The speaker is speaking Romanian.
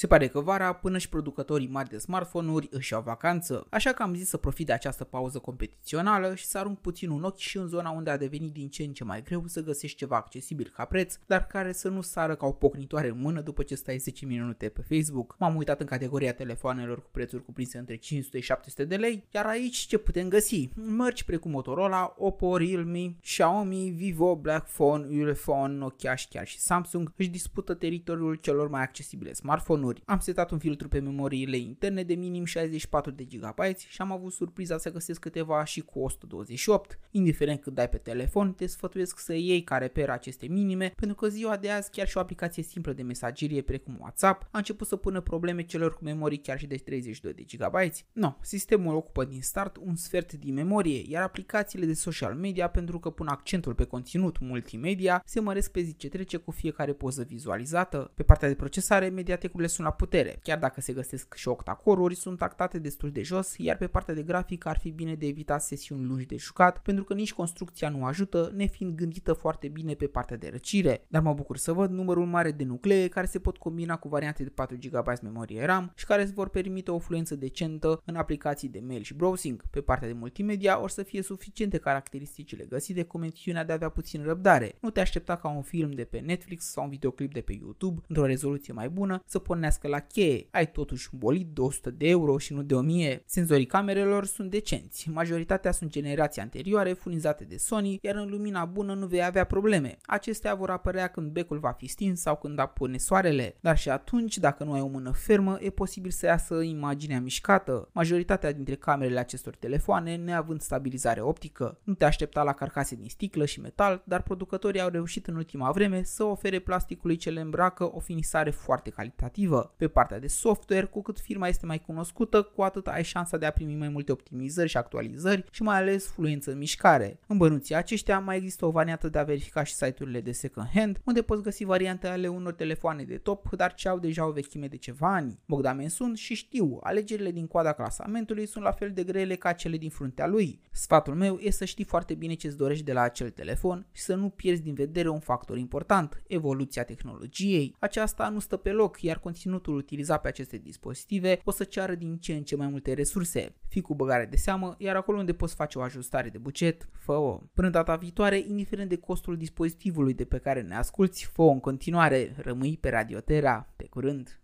Se pare că vara, până și producătorii mari de smartphone-uri își iau vacanță, așa că am zis să profit de această pauză competițională și să arunc puțin un ochi și în zona unde a devenit din ce în ce mai greu să găsești ceva accesibil ca preț, dar care să nu sară ca o pocnitoare în mână după ce stai 10 minute pe Facebook. M-am uitat în categoria telefoanelor cu prețuri cuprinse între 500 și 700 de lei, iar aici ce putem găsi? Mărci precum Motorola, Oppo, Realme, Xiaomi, Vivo, Blackphone, Ulefone, Nokia și chiar și Samsung își dispută teritoriul celor mai accesibile smartphone-uri. Am setat un filtru pe memoriile interne de minim 64 de GB și am avut surpriza să găsesc câteva și cu 128. Indiferent cât dai pe telefon, te sfătuiesc să iei care reper aceste minime, pentru că ziua de azi chiar și o aplicație simplă de mesagerie precum WhatsApp a început să pună probleme celor cu memorii chiar și de 32 de GB. No, sistemul ocupă din start un sfert din memorie, iar aplicațiile de social media, pentru că pun accentul pe conținut multimedia, se măresc pe zi ce trece cu fiecare poză vizualizată. Pe partea de procesare, mediatecurile sunt la putere, chiar dacă se găsesc și octacore-uri, sunt tactate destul de jos, iar pe partea de grafic ar fi bine de evitat sesiuni lungi de jucat, pentru că nici construcția nu ajută, nefiind gândită foarte bine pe partea de răcire, dar mă bucur să văd numărul mare de nuclee care se pot combina cu variante de 4 GB memorie RAM și care îți vor permite o fluență decentă în aplicații de mail și browsing. Pe partea de multimedia or să fie suficiente caracteristicile găsite cu mențiunea de a avea puțin răbdare. Nu te aștepta ca un film de pe Netflix sau un videoclip de pe YouTube într-o rezoluție mai bună să pornească la cheie. Ai totuși un bolid de 100 de euro și nu de 1000. Senzorii camerelor sunt decenți. Majoritatea sunt generații anterioare furnizate de Sony, iar în lumina bună nu vei avea probleme. Acestea vor apărea când becul va fi stins sau când apune soarele, dar și atunci, dacă nu ai o mână fermă, e posibil să iasă imaginea mișcată. Majoritatea dintre camerele acestor telefoane neavând stabilizare optică. Nu te aștepta la carcase din sticlă și metal, dar producătorii au reușit în ultima vreme să ofere plasticului ce le îmbracă o finisare foarte calitativă. Pe partea de software, cu cât firma este mai cunoscută, cu atât ai șansa de a primi mai multe optimizări și actualizări și mai ales fluență în mișcare. În bănuții aceștia mai există o variantă de a verifica și site-urile de second hand, unde poți găsi variante ale unor telefoane de top, dar ce au deja o vechime de ceva ani. Bogdamen sunt și știu, alegerile din coada clasamentului sunt la fel de grele ca cele din fruntea lui. Sfatul meu e să știi foarte bine ce-ți dorești de la acel telefon și să nu pierzi din vedere un factor important, evoluția tehnologiei. Aceasta nu stă pe loc, iar conținutul utilizat pe aceste dispozitive o să ceară din ce în ce mai multe resurse. Fii cu băgare de seamă, iar acolo unde poți face o ajustare de buget, fă-o. Până data viitoare, indiferent de costul dispozitivului de pe care ne asculti, fă în continuare, rămâi pe Radiotera. Pe curând!